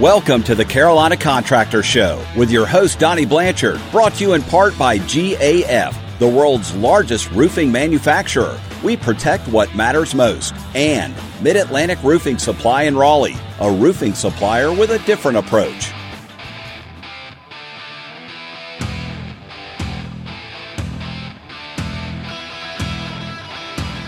Welcome to the Carolina Contractor Show with your host, Donnie Blanchard, brought to you in part by GAF, the world's largest roofing manufacturer. We protect what matters most. And Mid Atlantic Roofing Supply in Raleigh, a roofing supplier with a different approach.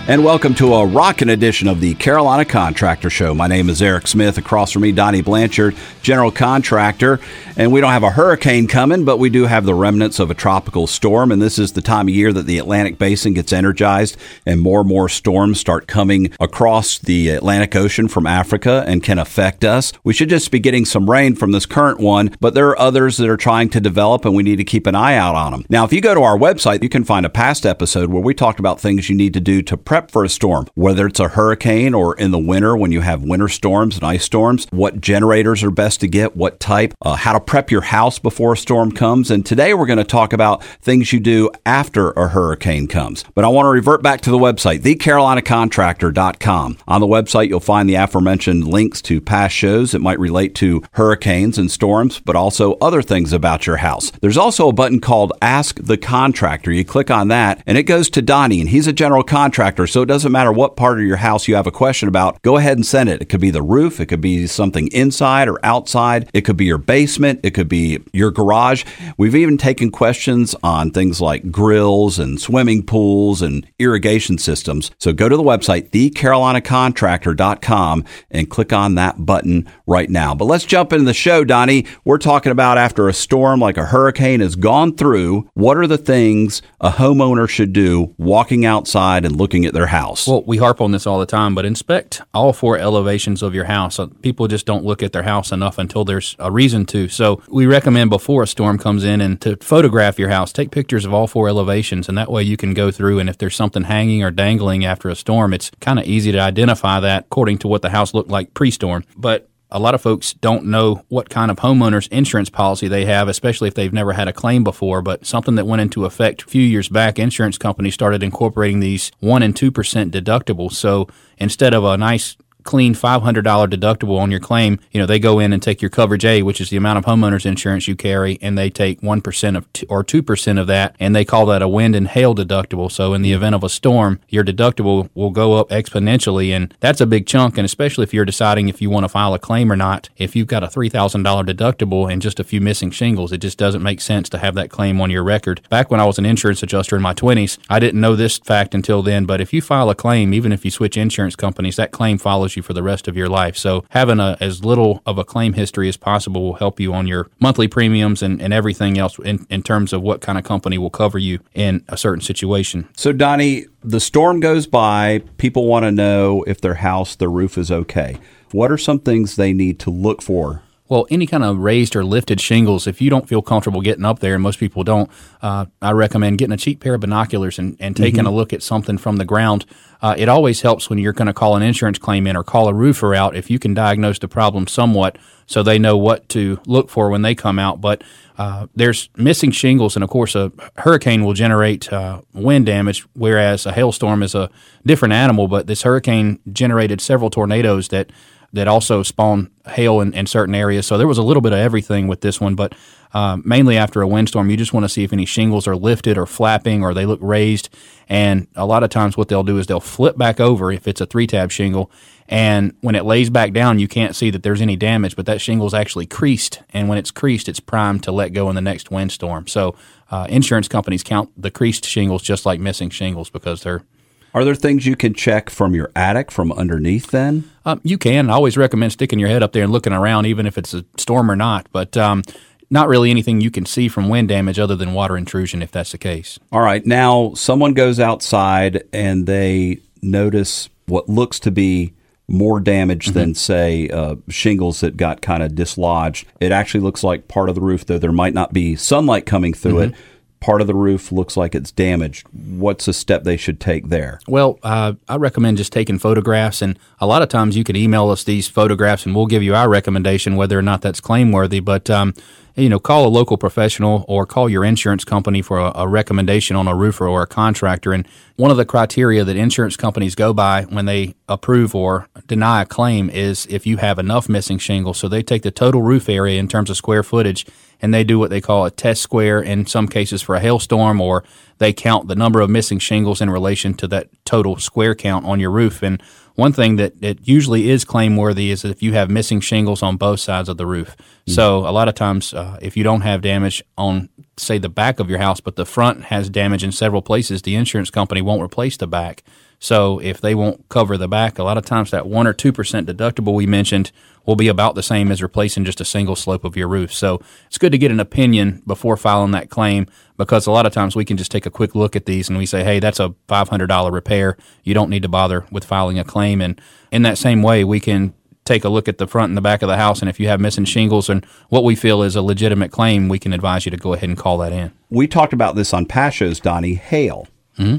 And welcome to a rockin' edition of the Carolina Contractor Show. My name is Eric Smith. Across from me, Donnie Blanchard, general contractor. And we don't have a hurricane coming, but we do have the remnants of a tropical storm. And this is the time of year that the Atlantic Basin gets energized and more and more storms start coming across the Atlantic Ocean from Africa and can affect us. We should just be getting some rain from this current one, but there are others that are trying to develop and we need to keep an eye out on them. Now, if you go to our website, you can find a past episode where we talked about things you need to do to prep for a storm, whether it's a hurricane or in the winter when you have winter storms and ice storms, what generators are best to get, what type, uh, how to prep your house before a storm comes. And today we're going to talk about things you do after a hurricane comes. But I want to revert back to the website, thecarolinacontractor.com. On the website, you'll find the aforementioned links to past shows that might relate to hurricanes and storms, but also other things about your house. There's also a button called Ask the Contractor. You click on that and it goes to Donnie, and he's a general contractor. So it doesn't matter what part of your house you have a question about, go ahead and send it. It could be the roof, it could be something inside or outside, it could be your basement, it could be your garage. We've even taken questions on things like grills and swimming pools and irrigation systems. So go to the website, thecarolinacontractor.com, and click on that button right now. But let's jump into the show, Donnie. We're talking about after a storm like a hurricane has gone through, what are the things a homeowner should do walking outside and looking at their house. Well, we harp on this all the time, but inspect all four elevations of your house. Uh, people just don't look at their house enough until there's a reason to. So we recommend before a storm comes in and to photograph your house, take pictures of all four elevations, and that way you can go through and if there's something hanging or dangling after a storm, it's kind of easy to identify that according to what the house looked like pre-storm. But a lot of folks don't know what kind of homeowners insurance policy they have, especially if they've never had a claim before. But something that went into effect a few years back, insurance companies started incorporating these 1% and 2% deductibles. So instead of a nice clean $500 deductible on your claim, you know, they go in and take your coverage A, which is the amount of homeowners insurance you carry, and they take 1% of t- or 2% of that, and they call that a wind and hail deductible. So in the event of a storm, your deductible will go up exponentially, and that's a big chunk. And especially if you're deciding if you want to file a claim or not, if you've got a $3,000 deductible and just a few missing shingles, it just doesn't make sense to have that claim on your record. Back when I was an insurance adjuster in my 20s, I didn't know this fact until then, but if you file a claim, even if you switch insurance companies, that claim follows you you for the rest of your life. So having a, as little of a claim history as possible will help you on your monthly premiums and, and everything else in, in terms of what kind of company will cover you in a certain situation. So Donnie, the storm goes by. People want to know if their house, their roof is okay. What are some things they need to look for well, any kind of raised or lifted shingles, if you don't feel comfortable getting up there, and most people don't, uh, I recommend getting a cheap pair of binoculars and, and taking mm-hmm. a look at something from the ground. Uh, it always helps when you're going to call an insurance claim in or call a roofer out if you can diagnose the problem somewhat so they know what to look for when they come out. But uh, there's missing shingles, and of course, a hurricane will generate uh, wind damage, whereas a hailstorm is a different animal. But this hurricane generated several tornadoes that that also spawn hail in, in, certain areas. So there was a little bit of everything with this one, but uh, mainly after a windstorm, you just want to see if any shingles are lifted or flapping or they look raised. And a lot of times, what they'll do is they'll flip back over if it's a three tab shingle. And when it lays back down, you can't see that there's any damage, but that shingle's actually creased. And when it's creased, it's primed to let go in the next windstorm. So uh, insurance companies count the creased shingles just like missing shingles because they're are there things you can check from your attic from underneath then? Um, you can. I always recommend sticking your head up there and looking around, even if it's a storm or not. But um, not really anything you can see from wind damage other than water intrusion, if that's the case. All right. Now, someone goes outside and they notice what looks to be more damage mm-hmm. than, say, uh, shingles that got kind of dislodged. It actually looks like part of the roof, though there might not be sunlight coming through mm-hmm. it part of the roof looks like it's damaged. What's a step they should take there? Well, uh, I recommend just taking photographs, and a lot of times you can email us these photographs, and we'll give you our recommendation whether or not that's claim worthy. But um, you know, call a local professional or call your insurance company for a, a, recommendation on a roofer or a contractor. And one of the criteria that insurance companies go by when they approve or deny a claim is if you have enough missing shingles. So they take the total roof area in terms of square footage and they do what they call a test square in some cases for a hailstorm or they count the number of missing shingles in relation to that total square count on your roof. And one thing that it usually is claim worthy is if you have missing shingles on both sides of the roof. Mm-hmm. So a lot of times, uh, if you don't have damage on, say, the back of your house, but the front has damage in several places, the insurance company won't replace the back. So if they won't cover the back, a lot of times that one or two percent deductible we mentioned will be about the same as replacing just a single slope of your roof. So it's good to get an opinion before filing that claim because a lot of times we can just take a quick look at these and we say, hey, that's a $500 repair. You don't need to bother with filing a claim. And in that same way, we can take a look at the front and the back of the house. And if you have missing shingles and what we feel is a legitimate claim, we can advise you to go ahead and call that in. We talked about this on Pashos, Donnie, hail. Mm-hmm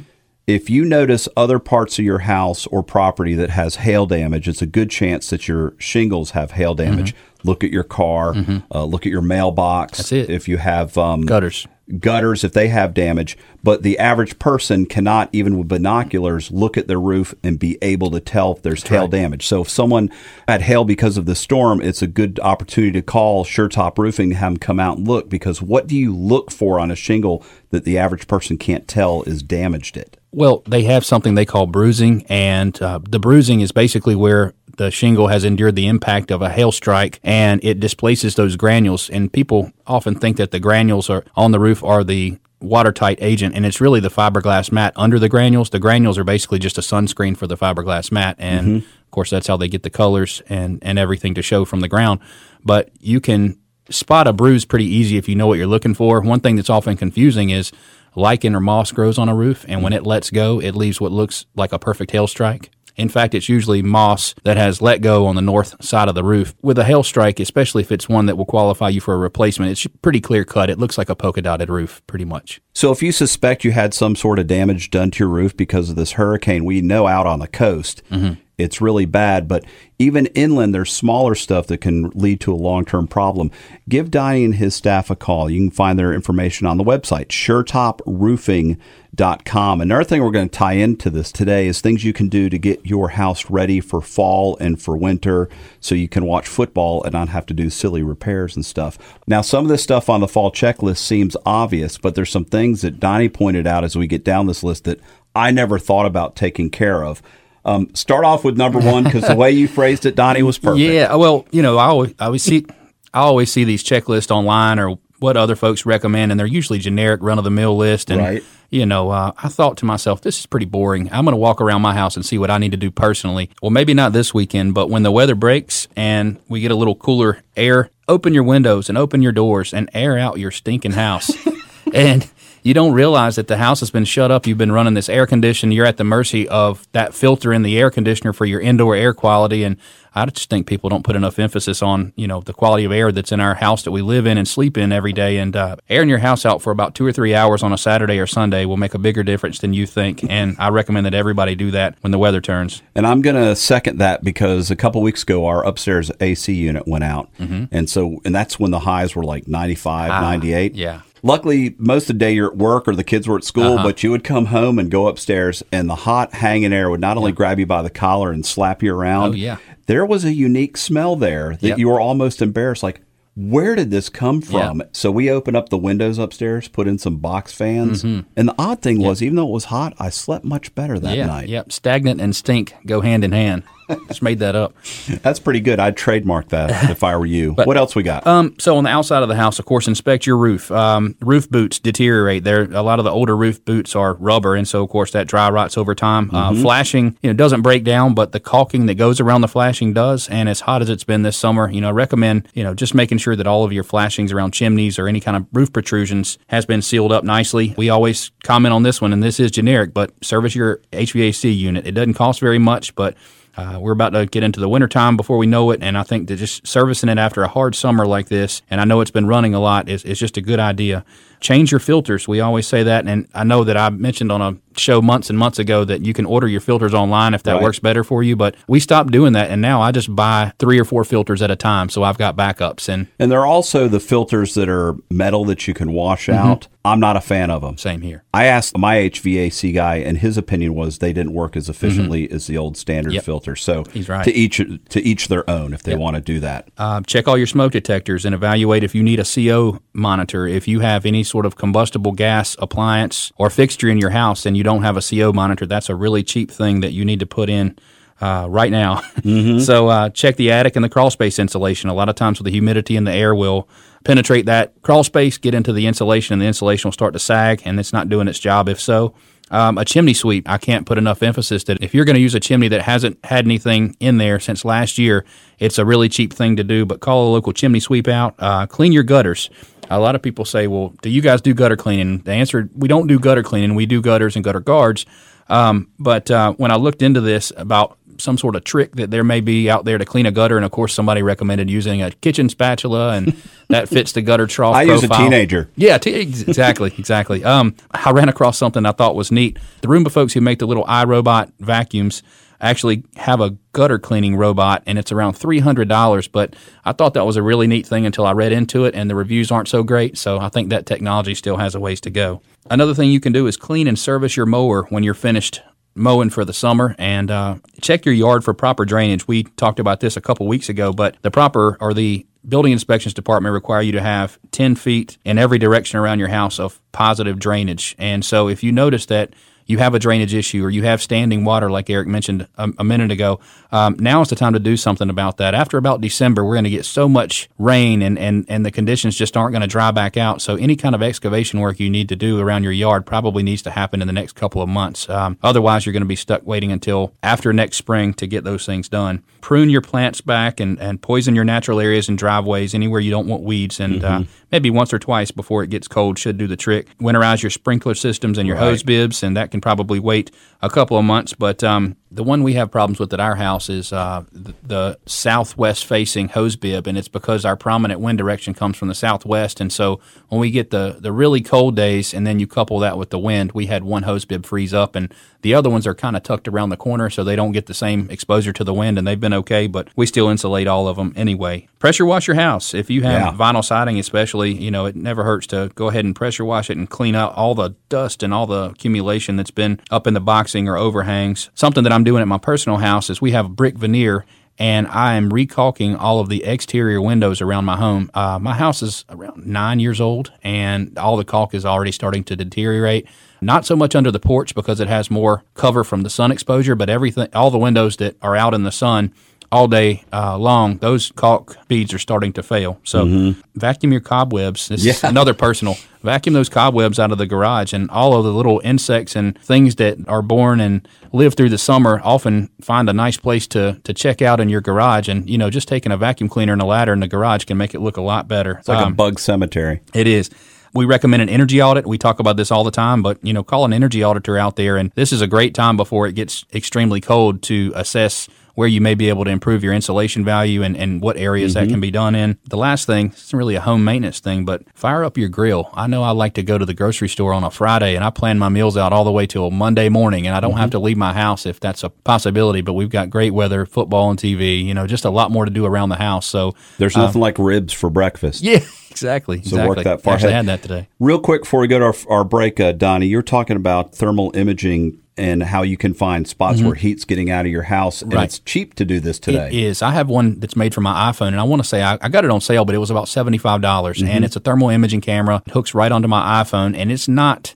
if you notice other parts of your house or property that has hail damage, it's a good chance that your shingles have hail damage. Mm-hmm. Look at your car. Mm-hmm. Uh, look at your mailbox. That's it. If you have um, gutters, gutters, if they have damage. But the average person cannot, even with binoculars, look at their roof and be able to tell if there's That's hail right. damage. So if someone had hail because of the storm, it's a good opportunity to call SureTop Roofing to have them come out and look. Because what do you look for on a shingle that the average person can't tell is damaged it? Well, they have something they call bruising, and uh, the bruising is basically where the shingle has endured the impact of a hail strike and it displaces those granules. And people often think that the granules are on the roof are the watertight agent, and it's really the fiberglass mat under the granules. The granules are basically just a sunscreen for the fiberglass mat, and mm-hmm. of course that's how they get the colors and and everything to show from the ground. But you can spot a bruise pretty easy if you know what you're looking for. One thing that's often confusing is lichen or moss grows on a roof, and when it lets go, it leaves what looks like a perfect hail strike. In fact, it's usually moss that has let go on the north side of the roof. With a hail strike, especially if it's one that will qualify you for a replacement, it's pretty clear cut. It looks like a polka dotted roof, pretty much. So, if you suspect you had some sort of damage done to your roof because of this hurricane, we know out on the coast, mm-hmm it's really bad. But even inland, there's smaller stuff that can lead to a long term problem. Give Donnie and his staff a call. You can find their information on the website, suretoproofing.com. Another thing we're going to tie into this today is things you can do to get your house ready for fall and for winter so you can watch football and not have to do silly repairs and stuff. Now, some of this stuff on the fall checklist seems obvious, but there's some things that Donnie pointed out as we get down this list that I never thought about taking care of. Um, start off with number one because the way you phrased it, Donnie, was perfect. Yeah, well, you know, I always, I always see, I always see these checklists online or what other folks recommend, and they're usually generic, run of the mill list. And right. you know, uh, I thought to myself, this is pretty boring. I'm going to walk around my house and see what I need to do personally. Well, maybe not this weekend, but when the weather breaks and we get a little cooler air, open your windows and open your doors and air out your stinking house. and you don't realize that the house has been shut up. You've been running this air conditioner. You're at the mercy of that filter in the air conditioner for your indoor air quality. And I just think people don't put enough emphasis on, you know, the quality of air that's in our house that we live in and sleep in every day. And uh, airing your house out for about two or three hours on a Saturday or Sunday will make a bigger difference than you think. And I recommend that everybody do that when the weather turns. And I'm going to second that because a couple weeks ago, our upstairs AC unit went out. Mm-hmm. And so, and that's when the highs were like 95, ah, 98. Yeah. Luckily, most of the day you're at work or the kids were at school, uh-huh. but you would come home and go upstairs, and the hot hanging air would not only yeah. grab you by the collar and slap you around. Oh, yeah. There was a unique smell there that yep. you were almost embarrassed. Like, where did this come from? So we opened up the windows upstairs, put in some box fans, mm-hmm. and the odd thing was, even though it was hot, I slept much better that yeah, night. Yep, stagnant and stink go hand in hand. Just made that up. That's pretty good. I'd trademark that if I were you. But, what else we got? Um, so on the outside of the house, of course, inspect your roof. Um, roof boots deteriorate. There, a lot of the older roof boots are rubber, and so of course that dry rots over time. Uh, mm-hmm. Uh, flashing, you know, doesn't break down, but the caulking that goes around the flashing does. And as hot as it's been this summer, you know, I recommend you know just making sure that all of your flashings around chimneys or any kind of roof protrusions has been sealed up nicely. We always comment on this one, and this is generic, but service your HVAC unit. It doesn't cost very much, but uh, we're about to get into the wintertime before we know it, and I think that just servicing it after a hard summer like this, and I know it's been running a lot, is, is just a good idea. Change your filters. We always say that, and I know that I mentioned on a show months and months ago that you can order your filters online if that Right. works better for you. But we stopped doing that, and now I just buy three or four filters at a time, so I've got backups. And And there are also the filters that are metal that you can wash Mm-hmm. out. I'm not a fan of them. same here. I asked my HVAC guy, and his opinion was they didn't work as efficiently as the old standard Mm-hmm. Yep. filters. So He's right. to each to each their own if they want to do that. Uh, check all your smoke detectors and evaluate if you need a CO monitor. If you have any sort of combustible gas appliance or fixture in your house and you don't have a CO monitor, that's a really cheap thing that you need to put in. Uh, right now. so uh, check the attic and the crawl space insulation. A lot of times with the humidity in the air will penetrate that crawl space, get into the insulation, and the insulation will start to sag, and it's not doing its job. If so, um, a chimney sweep. I can't put enough emphasis that if you're going to use a chimney that hasn't had anything in there since last year, it's a really cheap thing to do. But call a local chimney sweep out. Uh, clean your gutters. A lot of people say, "Well, do you guys do gutter cleaning?" The answer: We don't do gutter cleaning. We do gutters and gutter guards. Um, but uh, when I looked into this about some sort of trick that there may be out there to clean a gutter, and of course somebody recommended using a kitchen spatula, and that fits the gutter trough. I use a teenager. Yeah, t- exactly, exactly. Um, I ran across something I thought was neat. The Roomba folks who make the little iRobot vacuums actually have a gutter cleaning robot, and it's around three hundred dollars. But I thought that was a really neat thing until I read into it, and the reviews aren't so great. So I think that technology still has a ways to go. Another thing you can do is clean and service your mower when you're finished mowing for the summer and uh, check your yard for proper drainage. We talked about this a couple weeks ago, but the proper or the building inspections department require you to have 10 feet in every direction around your house of positive drainage. And so if you notice that you have a drainage issue or you have standing water, like Eric mentioned a, a minute ago, um, now is the time to do something about that. After about December, we're going to get so much rain and, and, and the conditions just aren't going to dry back out. So any kind of excavation work you need to do around your yard probably needs to happen in the next couple of months. Um, otherwise, you're going to be stuck waiting until after next spring to get those things done. Prune your plants back and, and poison your natural areas and driveways anywhere you don't want weeds. And uh, maybe once or twice before it gets cold should do the trick. Winterize your sprinkler systems and your hose bibs, and that can probably wait a couple of months. But um, the one we have problems with at our house is uh, the, the southwest facing hose bib, and it's because our prominent wind direction comes from the southwest. And so when we get the, the really cold days, and then you couple that with the wind, we had one hose bib freeze up, and the other ones are kind of tucked around the corner so they don't get the same exposure to the wind, and they've been okay, but we still insulate all of them anyway. Pressure wash your house. If you have Yeah. vinyl siding, especially, you know, it never hurts to go ahead and pressure wash it and clean out all the dust and all the accumulation that's been up in the boxing or overhangs. Something that I'm doing at my personal house is we have brick veneer. And I am recalking all of the exterior windows around my home. Uh, my house is around nine years old, and all the caulk is already starting to deteriorate. Not so much under the porch because it has more cover from the sun exposure, but everything, all the windows that are out in the sun all day uh, long, those caulk beads are starting to fail. So vacuum your cobwebs. This is another personal. Vacuum those cobwebs out of the garage, and all of the little insects and things that are born and live through the summer often find a nice place to to check out in your garage. And you know, just taking a vacuum cleaner and a ladder in the garage can make it look a lot better. It's like Um, a bug cemetery. it is. We recommend an energy audit. We talk about this all the time, but you know, call an energy auditor out there, and this is a great time before it gets extremely cold to assess where you may be able to improve your insulation value and, and what areas that mm-hmm. can be done in. The last thing, it's really a home maintenance thing, but fire up your grill. I know I like to go to the grocery store on a Friday and I plan my meals out all the way till Monday morning and I don't have mm-hmm. to leave my house if that's a possibility, but we've got great weather, football and TV, you know, just a lot more to do around the house. So There's nothing um, like ribs for breakfast. yeah, exactly. So exactly. work that far Actually ahead. had that today. Real quick before we go to our, our break, uh, Donnie, you're talking about thermal imaging and how you can find spots where heat's getting out of your house, and Mm-hmm. Right. it's cheap to do this today. It is. I have one that's made for my iPhone, and I want to say I, I got it on sale, but it was about seventy five dollars, Mm-hmm. and it's a thermal imaging camera. It hooks right onto my iPhone, and it's not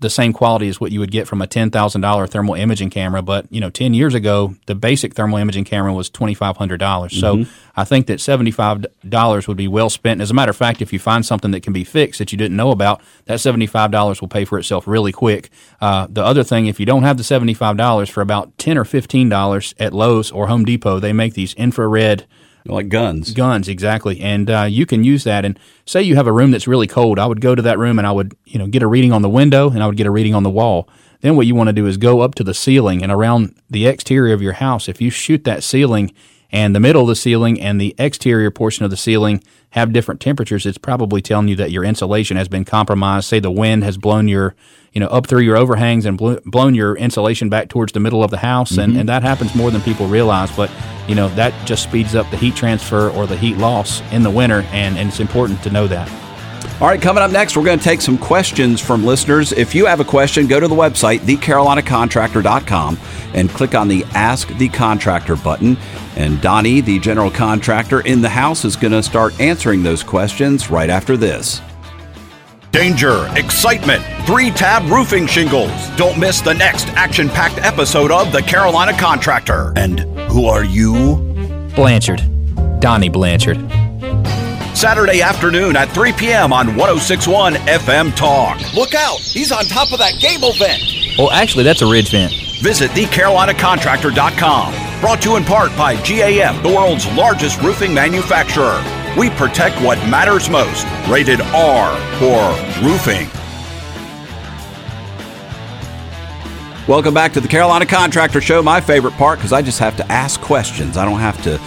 the same quality as what you would get from a ten thousand dollar thermal imaging camera. But you know, ten years ago, the basic thermal imaging camera was twenty five hundred dollars. Mm-hmm. So I think that seventy five dollars would be well spent. As a matter of fact, if you find something that can be fixed that you didn't know about, that seventy five dollars will pay for itself really quick. Uh, the other thing, if you don't have the seventy five dollars for about ten or fifteen dollars at Lowe's or Home Depot, they make these infrared like guns. guns exactly. And uh, you can use that. And say you have a room that's really cold i would go to that room and i would you know get a reading on the window and i would get a reading on the wall. Then what you want to do is go up to the ceiling and around the exterior of your house if you shoot that ceiling and the middle of the ceiling and the exterior portion of the ceiling have different temperatures, it's probably telling you that your insulation has been compromised. Say the wind has blown your, you know, up through your overhangs and blown your insulation back towards the middle of the house, mm-hmm. and, and that happens more than people realize. But you know that just speeds up the heat transfer or the heat loss in the winter, and, and it's important to know that. All right, coming up next, we're going to take some questions from listeners. If you have a question, go to the website, thecarolinacontractor.com, and click on the Ask the Contractor button. And Donnie, the general contractor in the house, is going to start answering those questions right after this. Danger, excitement, three tab roofing shingles. Don't miss the next action packed episode of The Carolina Contractor. And who are you? Blanchard. Donnie Blanchard. Saturday afternoon at 3 p.m. on 1061 FM Talk. Look out! He's on top of that gable vent. Well, actually, that's a ridge vent. Visit thecarolinacontractor.com. Brought to you in part by GAF, the world's largest roofing manufacturer. We protect what matters most. Rated R for roofing. Welcome back to the Carolina Contractor Show. My favorite part because I just have to ask questions. I don't have to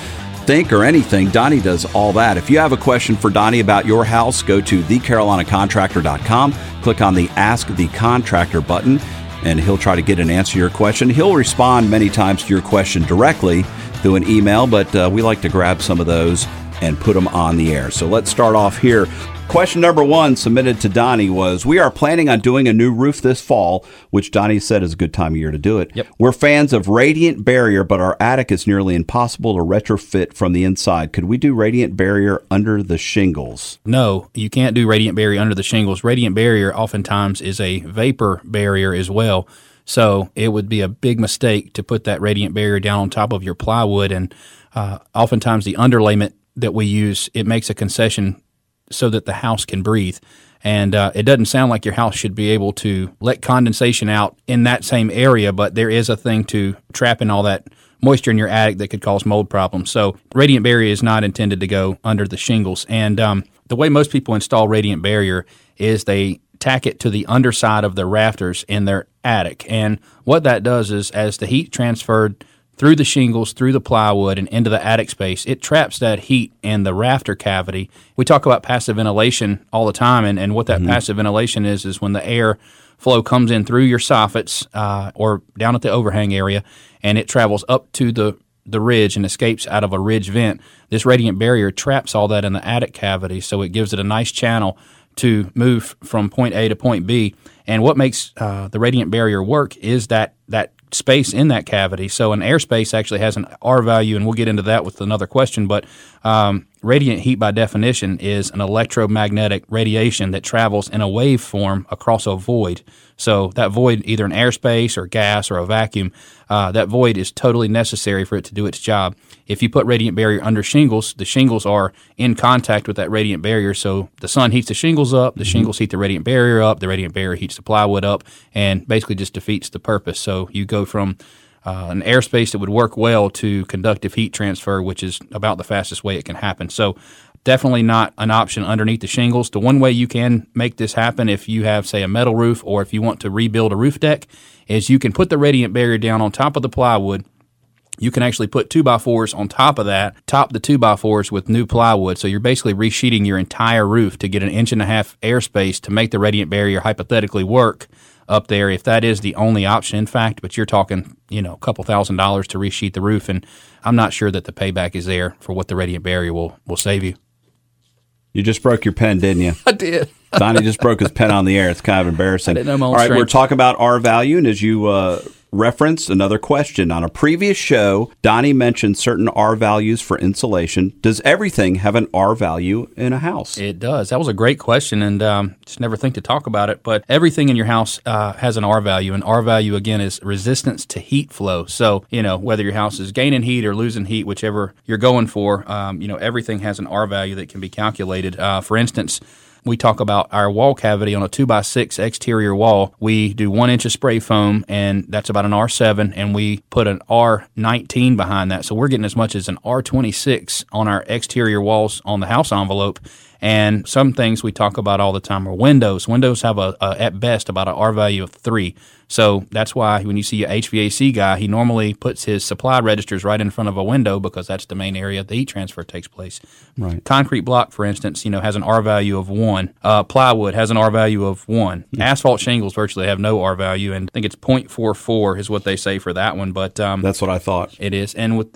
think or anything, Donnie does all that. If you have a question for Donnie about your house, go to thecarolinacontractor.com, click on the Ask the Contractor button, and he'll try to get an answer to your question. He'll respond many times to your question directly through an email, but uh, we like to grab some of those and put them on the air. So let's start off here. Question number one submitted to Donnie was We are planning on doing a new roof this fall, which Donnie said is a good time of year to do it. Yep. We're fans of Radiant Barrier, but our attic is nearly impossible to retrofit from the inside. Could we do Radiant Barrier under the shingles? No, you can't do Radiant Barrier under the shingles. Radiant Barrier oftentimes is a vapor barrier as well. So it would be a big mistake to put that Radiant Barrier down on top of your plywood. And uh, oftentimes the underlayment that we use, it makes a concession so that the house can breathe. And uh, it doesn't sound like your house should be able to let condensation out in that same area, but there is a thing to trapping all that moisture in your attic that could cause mold problems. So radiant barrier is not intended to go under the shingles. And um, the way most people install radiant barrier is they tack it to the underside of the rafters in their attic. And what that does is as the heat transferred through the shingles, through the plywood, and into the attic space. It traps that heat in the rafter cavity. We talk about passive ventilation all the time, and, and what that mm-hmm. passive ventilation is is when the air flow comes in through your soffits uh, or down at the overhang area, and it travels up to the the ridge and escapes out of a ridge vent. This radiant barrier traps all that in the attic cavity, so it gives it a nice channel to move from point A to point B. And what makes uh, the radiant barrier work is that that space in that cavity. So an airspace actually has an R value, and we'll get into that with another question. But um, radiant heat, by definition, is an electromagnetic radiation that travels in a wave form across a void. So that void, either an airspace or gas or a vacuum, uh, that void is totally necessary for it to do its job. If you put radiant barrier under shingles, the shingles are in contact with that radiant barrier. So the sun heats the shingles up, the mm-hmm. shingles heat the radiant barrier up, the radiant barrier heats the plywood up, and basically just defeats the purpose. So you go from uh, an airspace that would work well to conductive heat transfer, which is about the fastest way it can happen. So definitely not an option underneath the shingles. The one way you can make this happen if you have, say, a metal roof or if you want to rebuild a roof deck is you can put the radiant barrier down on top of the plywood. You can actually put two by fours on top of that, top the two by fours with new plywood. So you're basically resheeting your entire roof to get an inch and a half airspace to make the radiant barrier hypothetically work up there if that is the only option in fact but you're talking you know a couple thousand dollars to resheet the roof and i'm not sure that the payback is there for what the radiant barrier will will save you you just broke your pen, didn't you? I did. Donnie just broke his pen on the air. It's kind of embarrassing. I didn't know my All right, strength. we're talking about R value, and as you uh, referenced another question. On a previous show, Donnie mentioned certain R values for insulation. Does everything have an R value in a house? It does. That was a great question, and um, just never think to talk about it. But everything in your house uh, has an R value, and R value again is resistance to heat flow. So you know whether your house is gaining heat or losing heat, whichever you're going for, um, you know everything has an R value that can be calculated. Uh, for instance we talk about our wall cavity on a 2x6 exterior wall. We do one inch of spray foam, and that's about an R7, and we put an R19 behind that. So we're getting as much as an R26 on our exterior walls on the house envelope. And some things we talk about all the time are windows. Windows have a, a at best about an R value of three. So that's why when you see a HVAC guy, he normally puts his supply registers right in front of a window because that's the main area the heat transfer takes place. Right. Concrete block, for instance, you know, has an R value of one. Uh, plywood has an R value of one. Asphalt shingles virtually have no R value, and I think it's 0.44 is what they say for that one. But um, That's what I thought. it is, and with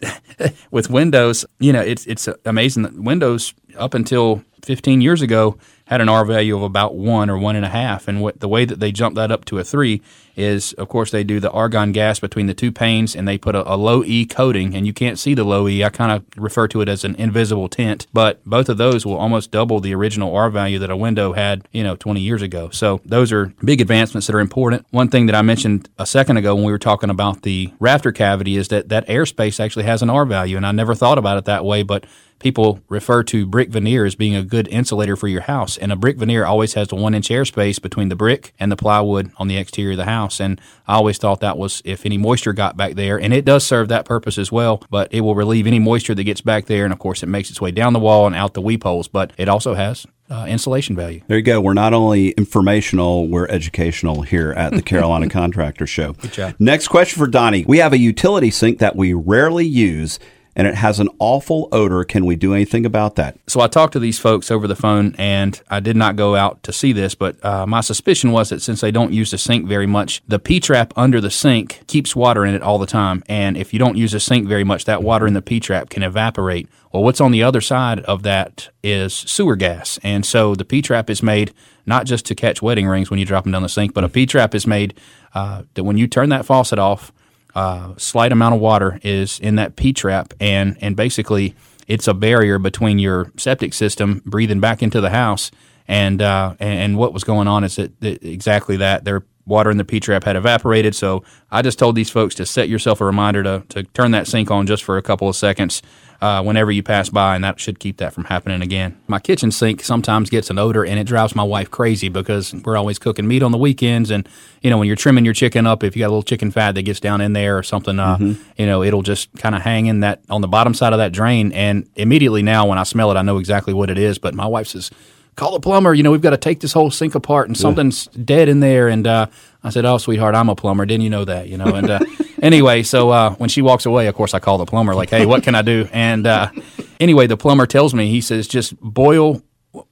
with Windows, you know, it's it's amazing that Windows up until 15 years ago had an R value of about one or one and a half, and what the way that they jump that up to a three is, of course, they do the argon gas between the two panes, and they put a, a low E coating, and you can't see the low E. I kind of refer to it as an invisible tint, but both of those will almost double the original R value that a window had, you know, 20 years ago. So those are big advancements that are important. One thing that I mentioned a second ago when we were talking about the rafter cavity is that that airspace actually has an R value, and I never thought about it that way, but people refer to brick veneer as being a good insulator for your house. And a brick veneer always has the one inch airspace between the brick and the plywood on the exterior of the house. And I always thought that was if any moisture got back there. And it does serve that purpose as well, but it will relieve any moisture that gets back there. And of course, it makes its way down the wall and out the weep holes, but it also has uh, insulation value. There you go. We're not only informational, we're educational here at the Carolina Contractor Show. Good job. Next question for Donnie. We have a utility sink that we rarely use and it has an awful odor. Can we do anything about that? So I talked to these folks over the phone, and I did not go out to see this, but uh, my suspicion was that since they don't use the sink very much, the P trap under the sink keeps water in it all the time. And if you don't use the sink very much, that water in the P trap can evaporate. Well, what's on the other side of that is sewer gas. And so the P trap is made not just to catch wedding rings when you drop them down the sink, but a P trap is made uh, that when you turn that faucet off, uh, slight amount of water is in that P trap, and and basically it's a barrier between your septic system breathing back into the house and uh, and, what was going on is that, that exactly that. Their water in the P trap had evaporated. So I just told these folks to set yourself a reminder to to turn that sink on just for a couple of seconds. Uh, whenever you pass by, and that should keep that from happening again. My kitchen sink sometimes gets an odor, and it drives my wife crazy because we're always cooking meat on the weekends, and you know when you're trimming your chicken up, if you got a little chicken fat that gets down in there or something, uh, you know it'll just kind of hang in that on the bottom side of that drain, and immediately now when I smell it, I know exactly what it is. But my wife says, "Call the plumber." You know we've got to take this whole sink apart, and something's dead in there. And uh, I said, "Oh, sweetheart, I'm a plumber. Didn't you know that?" You know, and uh, anyway, so uh, when she walks away, of course, I call the plumber, like, "Hey, what can I do?" And uh, anyway, the plumber tells me, he says, "Just boil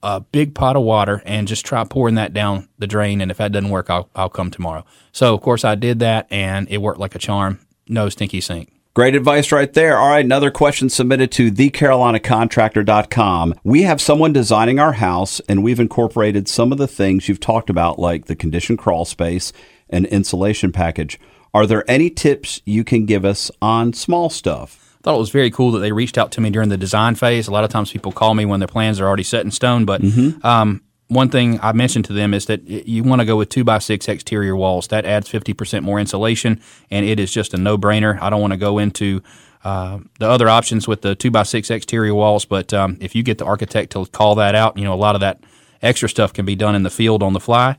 a big pot of water and just try pouring that down the drain. And if that doesn't work, I'll I'll come tomorrow." So of course, I did that, and it worked like a charm. No stinky sink. Great advice right there. All right, another question submitted to thecarolinacontractor.com. We have someone designing our house, and we've incorporated some of the things you've talked about, like the conditioned crawl space and insulation package. Are there any tips you can give us on small stuff? I thought it was very cool that they reached out to me during the design phase. A lot of times people call me when their plans are already set in stone, but um, one thing I mentioned to them is that you want to go with two by six exterior walls. That adds fifty percent more insulation, and it is just a no brainer. I don't want to go into uh, the other options with the two by six exterior walls, but um, if you get the architect to call that out, you know a lot of that extra stuff can be done in the field on the fly.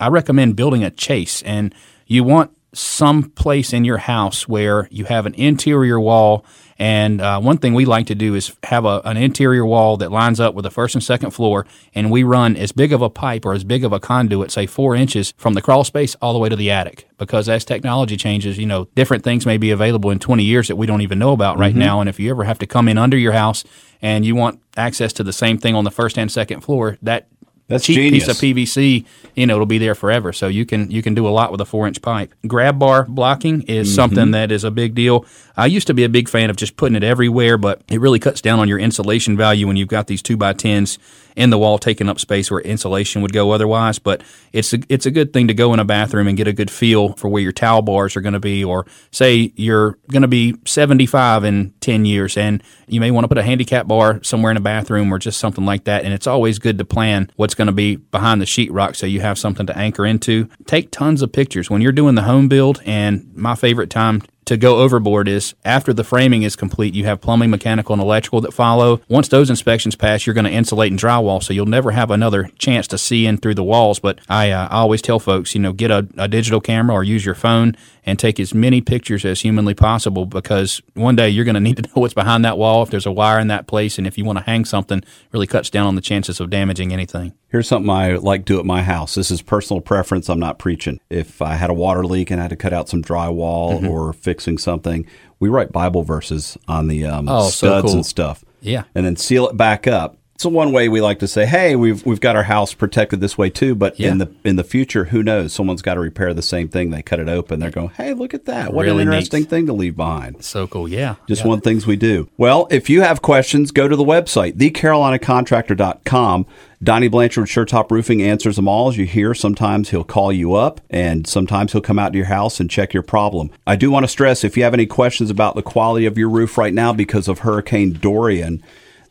I recommend building a chase, and you want some place in your house where you have an interior wall. And uh, one thing we like to do is have a, an interior wall that lines up with the first and second floor, and we run as big of a pipe or as big of a conduit, say four inches, from the crawl space all the way to the attic. Because as technology changes, you know, different things may be available in 20 years that we don't even know about right now. And if you ever have to come in under your house and you want access to the same thing on the first and second floor, that That's cheap genius. piece of PVC, you know, it'll be there forever. So you can you can do a lot with a four inch pipe. Grab bar blocking is Mm-hmm. something that is a big deal. I used to be a big fan of just putting it everywhere, but it really cuts down on your insulation value when you've got these two by tens in the wall taking up space where insulation would go otherwise. But it's a, it's a good thing to go in a bathroom and get a good feel for where your towel bars are going to be, or say you're going to be 75 in 10 years, and you may want to put a handicap bar somewhere in a bathroom or just something like that. And it's always good to plan what's going to be behind the sheetrock so you have something to anchor into. Take tons of pictures when you're doing the home build. And my favorite time to go overboard is after the framing is complete, you have plumbing, mechanical, and electrical that follow. Once those inspections pass, you're going to insulate and drywall, so you'll never have another chance to see in through the walls. But I, uh, I always tell folks, you know, get a, a digital camera or use your phone and take as many pictures as humanly possible because one day you're going to need to know what's behind that wall, if there's a wire in that place, and if you want to hang something, really cuts down on the chances of damaging anything. Here's something I like to do at my house. This is personal preference. I'm not preaching. If I had a water leak and I had to cut out some drywall mm-hmm. or fixing something, we write Bible verses on the um, oh, studs so cool. and stuff. Yeah. And then seal it back up so one way we like to say, "Hey, we've we've got our house protected this way too." But yeah. in the in the future, who knows? Someone's got to repair the same thing. They cut it open. They're going, "Hey, look at that! What really an interesting neat. thing to leave behind." So cool, yeah. Just yeah. one things we do. Well, if you have questions, go to the website thecarolinacontractor.com. Donnie Blanchard Sure Top Roofing answers them all. As you hear, sometimes he'll call you up and sometimes he'll come out to your house and check your problem. I do want to stress if you have any questions about the quality of your roof right now because of Hurricane Dorian,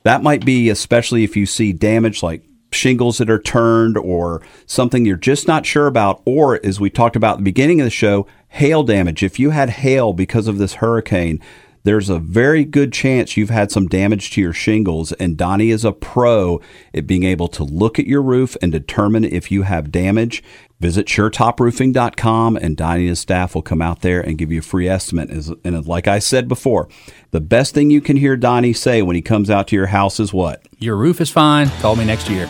that might be especially if you see damage like shingles that are turned or something you're just not sure about, or as we talked about at the beginning of the show, hail damage. If you had hail because of this hurricane, there's a very good chance you've had some damage to your shingles, and Donnie is a pro at being able to look at your roof and determine if you have damage. Visit SureTopRoofing.com, and his staff will come out there and give you a free estimate. And like I said before, the best thing you can hear Donnie say when he comes out to your house is what? Your roof is fine. Call me next year.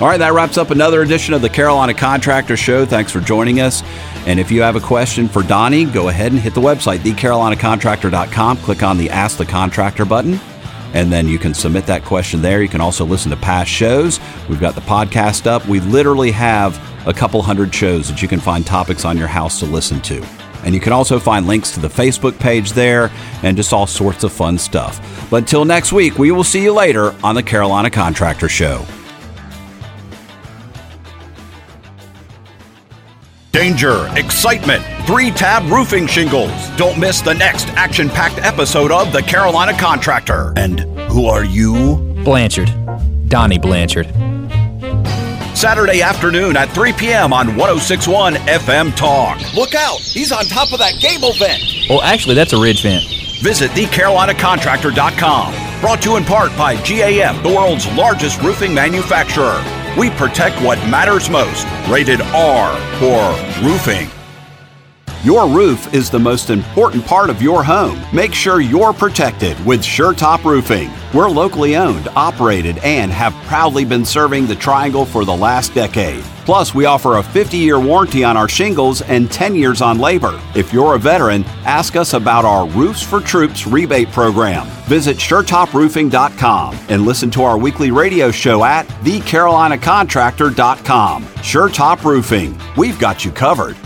All right, that wraps up another edition of the Carolina Contractor Show. Thanks for joining us. And if you have a question for Donnie, go ahead and hit the website, thecarolinacontractor.com. Click on the Ask the Contractor button, and then you can submit that question there. You can also listen to past shows. We've got the podcast up. We literally have a couple hundred shows that you can find topics on your house to listen to. And you can also find links to the Facebook page there and just all sorts of fun stuff. But until next week, we will see you later on the Carolina Contractor Show. Danger, excitement, three tab roofing shingles. Don't miss the next action packed episode of The Carolina Contractor. And who are you? Blanchard. Donnie Blanchard. Saturday afternoon at 3 p.m. on 1061 FM Talk. Look out! He's on top of that gable vent. Well, actually, that's a ridge vent. Visit thecarolinacontractor.com. Brought to you in part by GAF, the world's largest roofing manufacturer. We protect what matters most. Rated R for roofing. Your roof is the most important part of your home. Make sure you're protected with SureTop Roofing. We're locally owned, operated, and have proudly been serving the Triangle for the last decade. Plus, we offer a 50 year warranty on our shingles and 10 years on labor. If you're a veteran, ask us about our Roofs for Troops rebate program. Visit SureTopRoofing.com and listen to our weekly radio show at TheCarolinaContractor.com. SureTop Roofing. We've got you covered.